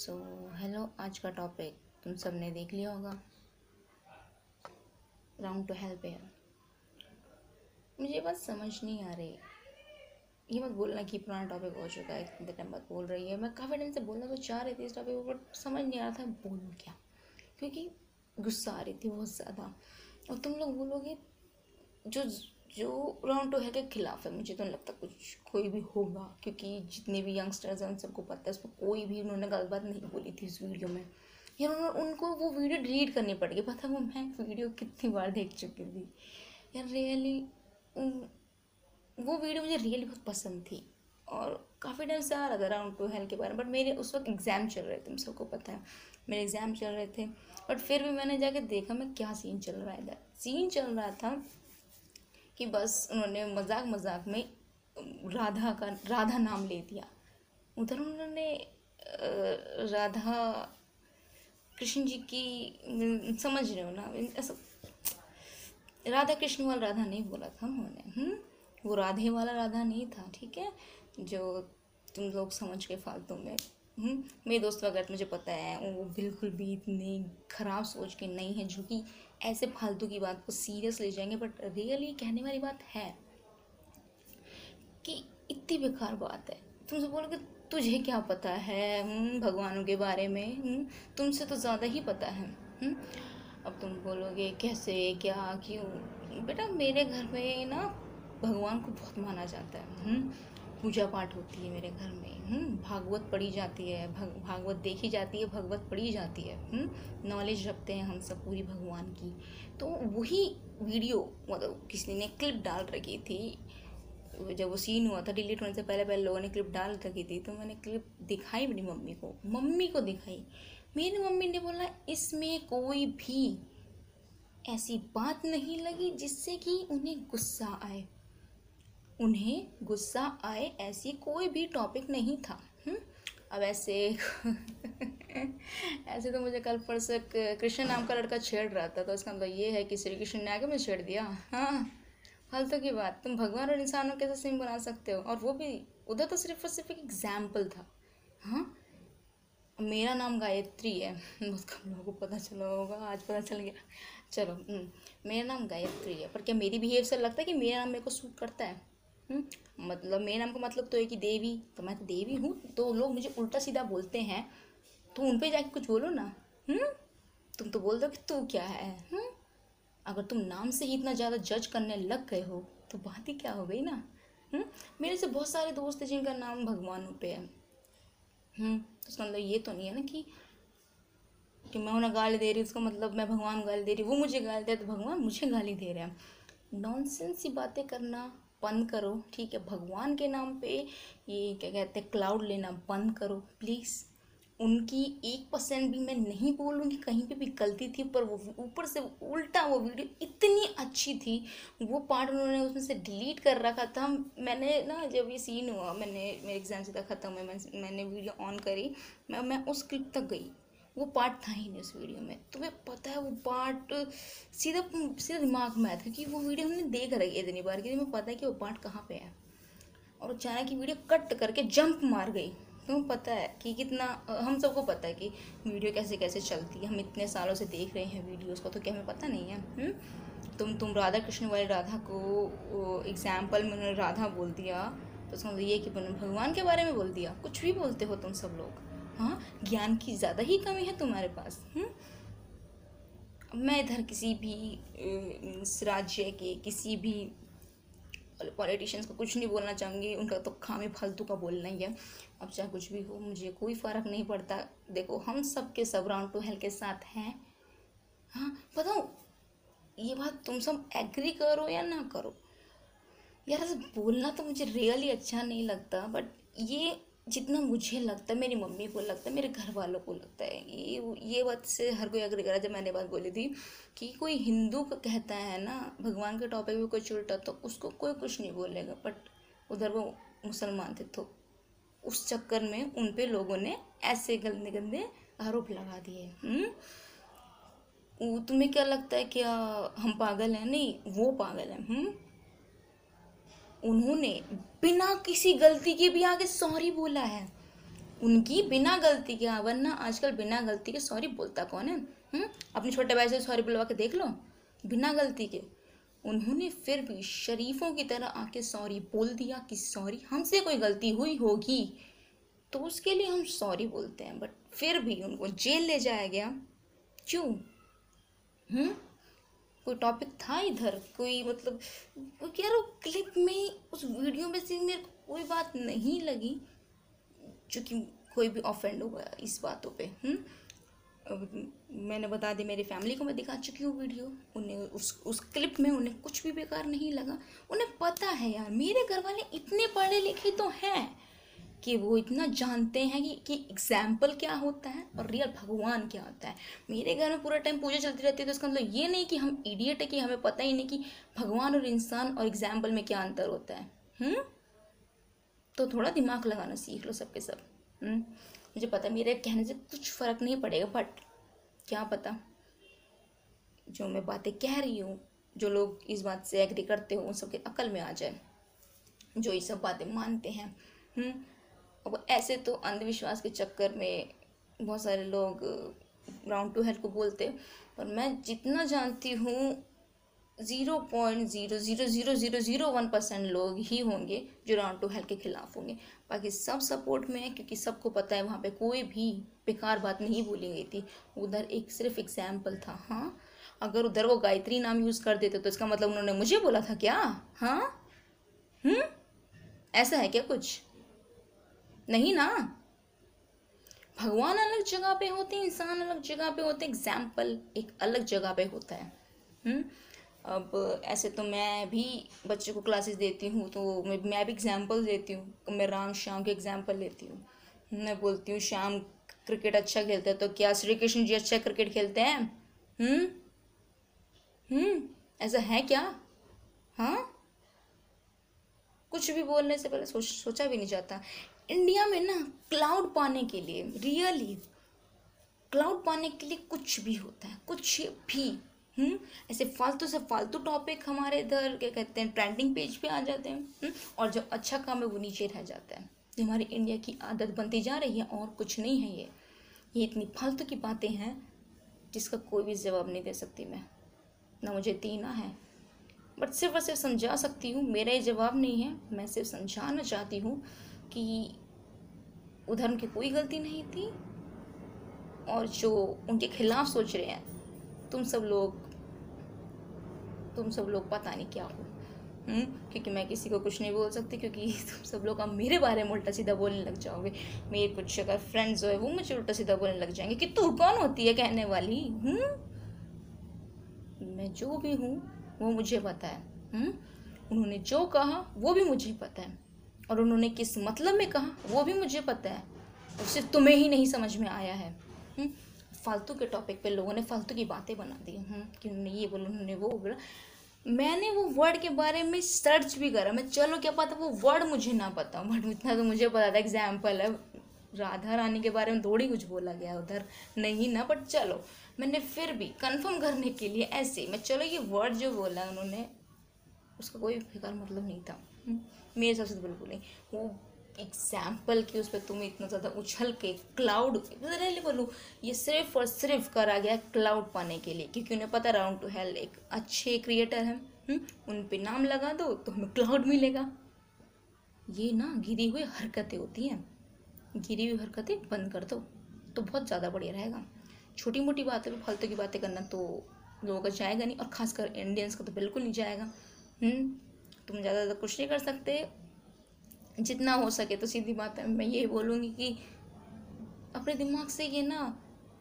सो so, hello आज का topic तुम सबने देख लिया होगा। राउंड टू हेल्प है। मुझे बात समझ नहीं आ रही। ये मत बोलना कि पुराना टॉपिक हो चुका है इतने टाइम बाद बोल रही है। मैं काफ़ी टाइम से बोलना तो चाह रही थी इस टॉपिक बट समझ नहीं आ रहा था बोलूँ क्या। क्योंकि गुस्सा आ रही थी बहुत ज़्यादा। और तुम लोग बोलोगे जो जो राउंड टू है के खिलाफ है, मुझे तो नहीं लगता कुछ, कोई भी होगा, क्योंकि जितने भी यंगस्टर्स हैं, उन सबको पता है, उसमें कोई भी उन्होंने गलत बात नहीं बोली थी उस वीडियो में। यार उन्होंने, उनको वो वीडियो डिलीट करनी पड़ेगी पता वो मैं वीडियो कितनी बार देख चुकी थी। यार रियली वो वीडियो मुझे रियली बहुत पसंद थी। और काफ़ी टाइम से आ रहा था राउंड टू हेल्थ के बारे में बट मेरे उस वक्त एग्ज़ाम चल रहे थे सबको पता है। मेरे एग्ज़ाम चल रहे थे बट फिर भी मैंने जाके देखा, मैं क्या सीन चल रहा है सीन चल रहा था कि बस उन्होंने मज़ाक मज़ाक में, राधा का, राधा नाम ले दिया उधर उन्होंने राधा कृष्ण जी की समझ रहे हो ना ऐसा, राधा कृष्ण वाला राधा नहीं बोला था उन्होंने हम्म? वो राधे वाला राधा नहीं था, ठीक है जो तुम लोग समझ के फालतू में हम्म? मेरे दोस्त वगैरह मुझे पता है, वो बिल्कुल भी इतनी ख़राब सोच के नहीं है, जो कि ऐसे फालतू की बात को सीरियस ले जाएँगे बट रियली कहने वाली बात है कि इतनी बेकार बात है। तुमसे बोलोगे तुझे क्या पता है हम्म, भगवानों के बारे में हम्म, तुमसे तो ज़्यादा ही पता है हम्म, अब तुम बोलोगे कैसे क्या क्यों? बेटा मेरे घर में ना भगवान को बहुत माना जाता है पूजा पाठ होती है मेरे घर में हम्म, भागवत पढ़ी जाती है भग भागवत देखी जाती है भगवत पढ़ी जाती है नॉलेज हम्म, रखते हैं हम सब पूरी भगवान की। तो वही वीडियो मतलब किसी ने क्लिप डाल रखी थी जब वो सीन हुआ था डिलीट होने से पहले पहले लोगों ने क्लिप डाल रखी थी तो मैंने क्लिप दिखाई मेरी मम्मी को मम्मी को दिखाई। मेरी मम्मी ने बोला इसमें कोई भी ऐसी बात नहीं लगी जिससे कि उन्हें गुस्सा आए। उन्हें गुस्सा आए ऐसी कोई भी टॉपिक नहीं था हुँ? हम्म? अब ऐसे ऐसे तो मुझे कल परसों कृष्ण नाम का लड़का छेड़ रहा था तो उसका मतलब ये है कि श्री कृष्ण ने आगे मैं छेड़ दिया हाँ फालतू की बात तुम भगवान और इंसानों कैसे सिम बना सकते हो और वो भी उधर तो सिर्फ़ और सिर्फ़ एक एग्ज़ाम्पल था हाँ मेरा नाम गायत्री है बहुत कम लोगों को पता चला होगा आज पता चल गया चलो हम्म, मेरा नाम गायत्री है पर क्या मेरी बिहेव से लगता है कि मेरा नाम मेरे को सूट करता हुँ? मतलब मेरे नाम का मतलब तो है कि देवी तो मैं तो देवी हूँ तो लोग मुझे उल्टा सीधा बोलते हैं तो उन पर जाके कुछ बोलो ना हुँ? तुम तो बोल दो कि तू क्या है हुँ? अगर तुम नाम से ही इतना ज़्यादा जज करने लग गए हो तो बात ही क्या हो गई ना हुँ? मेरे से बहुत सारे दोस्त हैं जिनका नाम भगवानों पे है तो उसका मतलब ये तो नहीं है ना कि कि मैं उन्हें गाली दे रही उसका मतलब मैं भगवान गाली दे रही वो मुझे गाली दे तो भगवान मुझे गाली दे रहे हैं नॉनसेंस ही बातें करना बंद करो, ठीक है? भगवान के नाम पे ये क्या कहते हैं क्लाउड लेना बंद करो प्लीज़ उनकी एक परसेंट भी मैं नहीं बोलूँगी, कहीं पे भी गलती थी, पर वो ऊपर से उल्टा वो वीडियो इतनी अच्छी थी, वो पार्ट उन्होंने उसमें से डिलीट कर रखा था। मैंने ना, जब ये सीन हुआ, मैंने, मेरे एग्ज़ाम सीधा ख़त्म हुआ मैंने वीडियो ऑन करी, मैं मैं उस क्लिप तक गई। वो पार्ट था ही नहीं उस वीडियो में। तुम्हें पता है वो पार्ट सीधा सीधा दिमाग में आया था क्योंकि वो वीडियो हमने देख रही है इतनी बार कि तुम्हें पता है कि वो पार्ट कहाँ पे है। और अचानक की वीडियो कट करके जंप मार गई। तुम्हें पता है कि कितना, हम सबको पता है कि वीडियो कैसे कैसे चलती है। हम इतने सालों से देख रहे हैं वीडियोज़ को तो क्या हमें पता नहीं है? हम्म? तुम तुम राधा कृष्ण वाले राधा को एग्ज़ाम्पल में उन्होंने राधा बोल दिया तो मतलब ये कि भगवान के बारे में बोल दिया। कुछ भी बोलते हो तुम सब लोग। हाँ ज्ञान की ज़्यादा ही कमी है तुम्हारे पास हुँ? हम्म? मैं इधर किसी भी राज्य के किसी भी पॉलिटिशियंस को कुछ नहीं बोलना चाहूँगी, उनका तो खामे फालतू का बोलना ही है अब चाहे कुछ भी हो, मुझे कोई फ़र्क नहीं पड़ता देखो, हम सब के सब राउंड टू हेल के साथ हैं हाँ बताओ, ये बात तुम सब एग्री करो या ना करो यार बोलना तो मुझे रियली अच्छा नहीं लगता, बट ये जितना मुझे लगता है, मेरी मम्मी को लगता है, मेरे घर वालों को लगता है, ये ये बात से हर कोई अग्री करा जब मैंने बात बोली थी कि कोई हिंदू का कहता है ना, भगवान के टॉपिक में कोई उल्टा तो उसको कोई कुछ नहीं बोलेगा। बट उधर वो मुसलमान थे तो उस चक्कर में उन पे लोगों ने ऐसे गंदे गंदे आरोप लगा दिए। हम्म? तुम्हें क्या लगता है, क्या हम पागल हैं? नहीं, वो पागल हैं। हम्म? उन्होंने बिना किसी गलती के भी आगे सॉरी बोला है। उनकी बिना गलती के हाँ, वरना आजकल बिना गलती के सॉरी बोलता कौन है? हुँ? अपने छोटे भाई से सॉरी बुलवा के देख लो। बिना गलती के। उन्होंने फिर भी शरीफों की तरह आके सॉरी बोल दिया कि सॉरी हमसे कोई गलती हुई होगी तो उसके लिए हम सॉरी बोलते हैं। बट फिर भी उनको जेल ले जाया गया। क्यों? हम्म? कोई टॉपिक था इधर? कोई मतलब यार वो क्लिप में, उस वीडियो में से मेरे को कोई बात नहीं लगी, जो कि कोई भी ऑफेंड होगा इस बातों पे हम्म? मैंने बता दी मेरी फैमिली को मैं दिखा चुकी हूँ वीडियो उन्हें उस उस क्लिप में उन्हें कुछ भी बेकार नहीं लगा। उन्हें पता है यार, मेरे घर वाले इतने पढ़े लिखे तो हैं। कि वो इतना जानते हैं कि कि एग्ज़ाम्पल क्या होता है और रियल भगवान क्या होता है। मेरे घर में पूरा टाइम पूजा चलती रहती है तो इसका मतलब ये नहीं कि हम इडियट है कि हमें पता ही नहीं कि भगवान और इंसान और एग्ज़ाम्पल में क्या अंतर होता है। हुँ? तो थोड़ा दिमाग लगाना सीख लो सबके सब। हुँ? मुझे पता है मेरे कहने से कुछ फ़र्क नहीं पड़ेगा बट क्या पता? जो मैं बातें कह रही हूँ जो लोग इस बात से एग्री करते हो उन सबके अकल में आ जाए जो ये सब बातें मानते हैं। अब ऐसे तो अंधविश्वास के चक्कर में बहुत सारे लोग राउंड टू हेल्थ को बोलते पर मैं जितना जानती हूँ zero point zero zero zero zero zero one percent लोग ही होंगे जो राउंड टू हेल्थ के खिलाफ होंगे। बाकी सब सपोर्ट में है, क्योंकि सबको पता है, वहाँ पे कोई भी बेकार बात नहीं बोली गई थी। उधर एक सिर्फ़ एग्ज़ाम्पल था हाँ? अगर उधर वो गायत्री नाम यूज़ कर देते तो इसका मतलब उन्होंने मुझे बोला था क्या? हाँ? हम्म? ऐसा है क्या कुछ? नहीं ना? भगवान अलग जगह पे होते हैं, इंसान अलग जगह पे होते हैं एग्ज़ाम्पल एक अलग जगह पे होता है। हम्म? अब ऐसे तो मैं भी बच्चे को क्लासेस देती हूँ तो मैं मैं भी एग्ज़ाम्पल देती हूँ। मैं राम श्याम के एग्ज़ाम्पल लेती हूँ। मैं बोलती हूँ, श्याम क्रिकेट अच्छा खेलता है तो क्या श्री कृष्ण जी अच्छा क्रिकेट खेलते हैं? हम्म? हम्म? ऐसा है क्या? हाँ? कुछ भी बोलने से पहले सोच, सोचा भी नहीं जाता। इंडिया में ना क्लाउड पाने के लिए, रियली, क्लाउड पाने के लिए कुछ भी होता है, कुछ भी हम्म? ऐसे फालतू से फालतू टॉपिक हमारे इधर, क्या कहते हैं ट्रेंडिंग पेज पे आ जाते हैं हम्म? और जो अच्छा काम है वो नीचे रह जाता है। ये हमारी इंडिया की आदत बनती जा रही है और कुछ नहीं है ये। ये इतनी फालतू की बातें हैं जिसका कोई भी जवाब नहीं दे सकती मैं। ना मुझे दीना है बट सिर्फ़ और सिर्फ़ समझा सकती हूँ, मेरा ये जवाब नहीं है। मैं सिर्फ़ समझाना चाहती हूँ कि उधर उनकी कोई गलती नहीं थी और जो उनके खिलाफ सोच रहे हैं, तुम सब लोग, तुम सब लोग पता नहीं क्या हो। हम्म क्योंकि मैं किसी को कुछ नहीं बोल सकती, क्योंकि तुम सब लोग अब मेरे बारे में उल्टा सीधा बोलने लग जाओगे। मेरे कुछ अगर फ्रेंड्स हो, वो मुझे उल्टा सीधा बोलने लग जाएँगे कि तू कौन होती है कहने वाली? हम्म मैं जो भी हूँ वो मुझे पता है हम्म? उन्होंने जो कहा, वो भी मुझे पता है। और उन्होंने किस मतलब में कहा, वो भी मुझे पता है। और सिर्फ़ तुम्हें ही नहीं समझ में आया है हुँ? फालतू के टॉपिक पे लोगों ने फालतू की बातें बना दी हूँ कि उन्होंने ये बोला, उन्होंने वो बोला। मैंने वो वर्ड के बारे में सर्च भी करा, मैं चलो क्या पता वो वर्ड मुझे ना पता बट इतना तो मुझे पता था एग्ज़ाम्पल है। राधा रानी के बारे में थोड़ी कुछ बोला गया उधर। नहीं ना बट चलो। मैंने फिर भी कंफर्म करने के लिए ऐसे मैं चलो ये वर्ड जो बोला उन्होंने उसका कोई फ़िक्र मतलब नहीं था। हम्म, मेरे हिसाब से तो बिल्कुल नहीं। वो एग्ज़ाम्पल कि उस पर तुम्हें इतना ज़्यादा उछल के क्लाउड रियली बोलूँ ये सिर्फ़ और सिर्फ़ करा गया क्लाउड पाने के लिए क्योंकि उन्हें पता राउंड टू हेल एक अच्छे क्रिएटर हैं। हम्म, उन पे नाम लगा दो तो हमें क्लाउड मिलेगा। ये ना गिरी हुई हरकतें होती हैं। गिरी हुई हरकतें बंद कर दो तो बहुत ज़्यादा बढ़िया रहेगा। छोटी मोटी बातें भी फालतू की बातें करना तो लोगों का जाएगा नहीं और ख़ासकर इंडियंस का तो बिल्कुल नहीं जाएगा। हम्म, तुम ज़्यादा ज़्यादा कुछ नहीं कर सकते। जितना हो सके तो सीधी बात है। मैं ये बोलूँगी कि अपने दिमाग से ये ना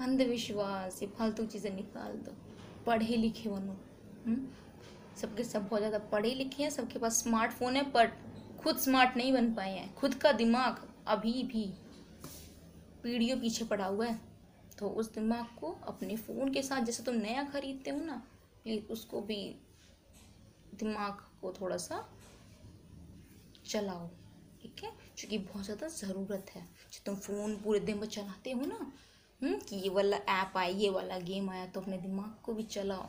अंधविश्वास ये फालतू चीज़ें निकाल दो। पढ़े लिखे बनो। हम्म? सबके सब बहुत ज़्यादा पढ़े लिखे हैं सबके पास स्मार्टफ़ोन है पर खुद स्मार्ट नहीं बन पाए हैं। खुद का दिमाग अभी भी पीढ़ियों पीछे पड़ा हुआ है। तो उस दिमाग को अपने फ़ोन के साथ जैसे तुम नया खरीदते हो ना प्लीज़ उसको भी दिमाग को थोड़ा सा चलाओ ठीक है? क्योंकि बहुत ज़्यादा ज़रूरत है। जो तुम फ़ोन पूरे दिन भर चलाते हो ना हम्म, कि ये वाला ऐप आया ये वाला गेम आया तो अपने दिमाग को भी चलाओ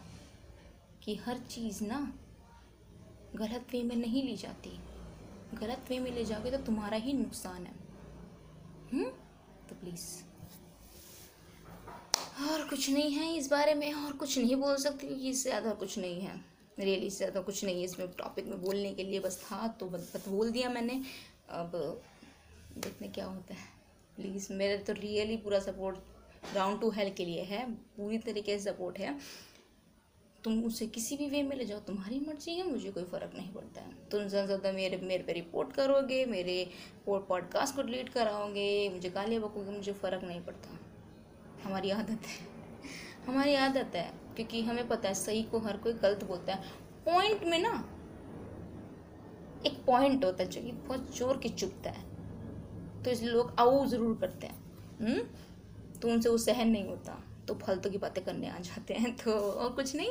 कि हर चीज़ ना गलत वे में नहीं ली जाती। गलत वे में ले जाओगे तो तुम्हारा ही नुकसान है। हम्म तो प्लीज़ और कुछ नहीं है इस बारे में, और कुछ नहीं बोल सकती, क्योंकि इससे ज़्यादा कुछ नहीं है। रियली इससे ज़्यादा कुछ नहीं है इसमें टॉपिक में बोलने के लिए, बस था तो बस बोल दिया मैंने। अब देखने क्या होता है। प्लीज़ मेरे तो रियली पूरा सपोर्ट राउंड टू हेल्थ के लिए है, पूरी तरीके से सपोर्ट है। तुम उसे किसी भी वे में ले जाओ, तुम्हारी मर्ज़ी है, मुझे कोई फ़र्क नहीं पड़ता है। तुम ज़्यादा ज़्यादा मेरे मेरे पे रिपोर्ट करोगे, मेरे पॉडकास्ट को डिलीट कराओगे, मुझे गालियाँ बकोगे, मुझे फ़र्क नहीं पड़ता। हमारी आदत है। हमारी आदत है, क्योंकि हमें पता है सही को हर कोई गलत बोलता है। पॉइंट में ना, एक पॉइंट होता है जो कि बहुत ज़ोर के चुपता है। तो इसलिए लोग आओ ज़रूर करते हैं। हुँ? हम्म? तो उनसे वो सहन नहीं होता तो फालतू की बातें करने आ जाते हैं तो और कुछ नहीं।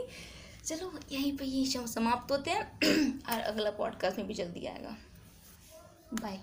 चलो, यहीं पे ये समाप्त होते हैं। और अगला पॉडकास्ट में भी जल्दी आएगा। बाय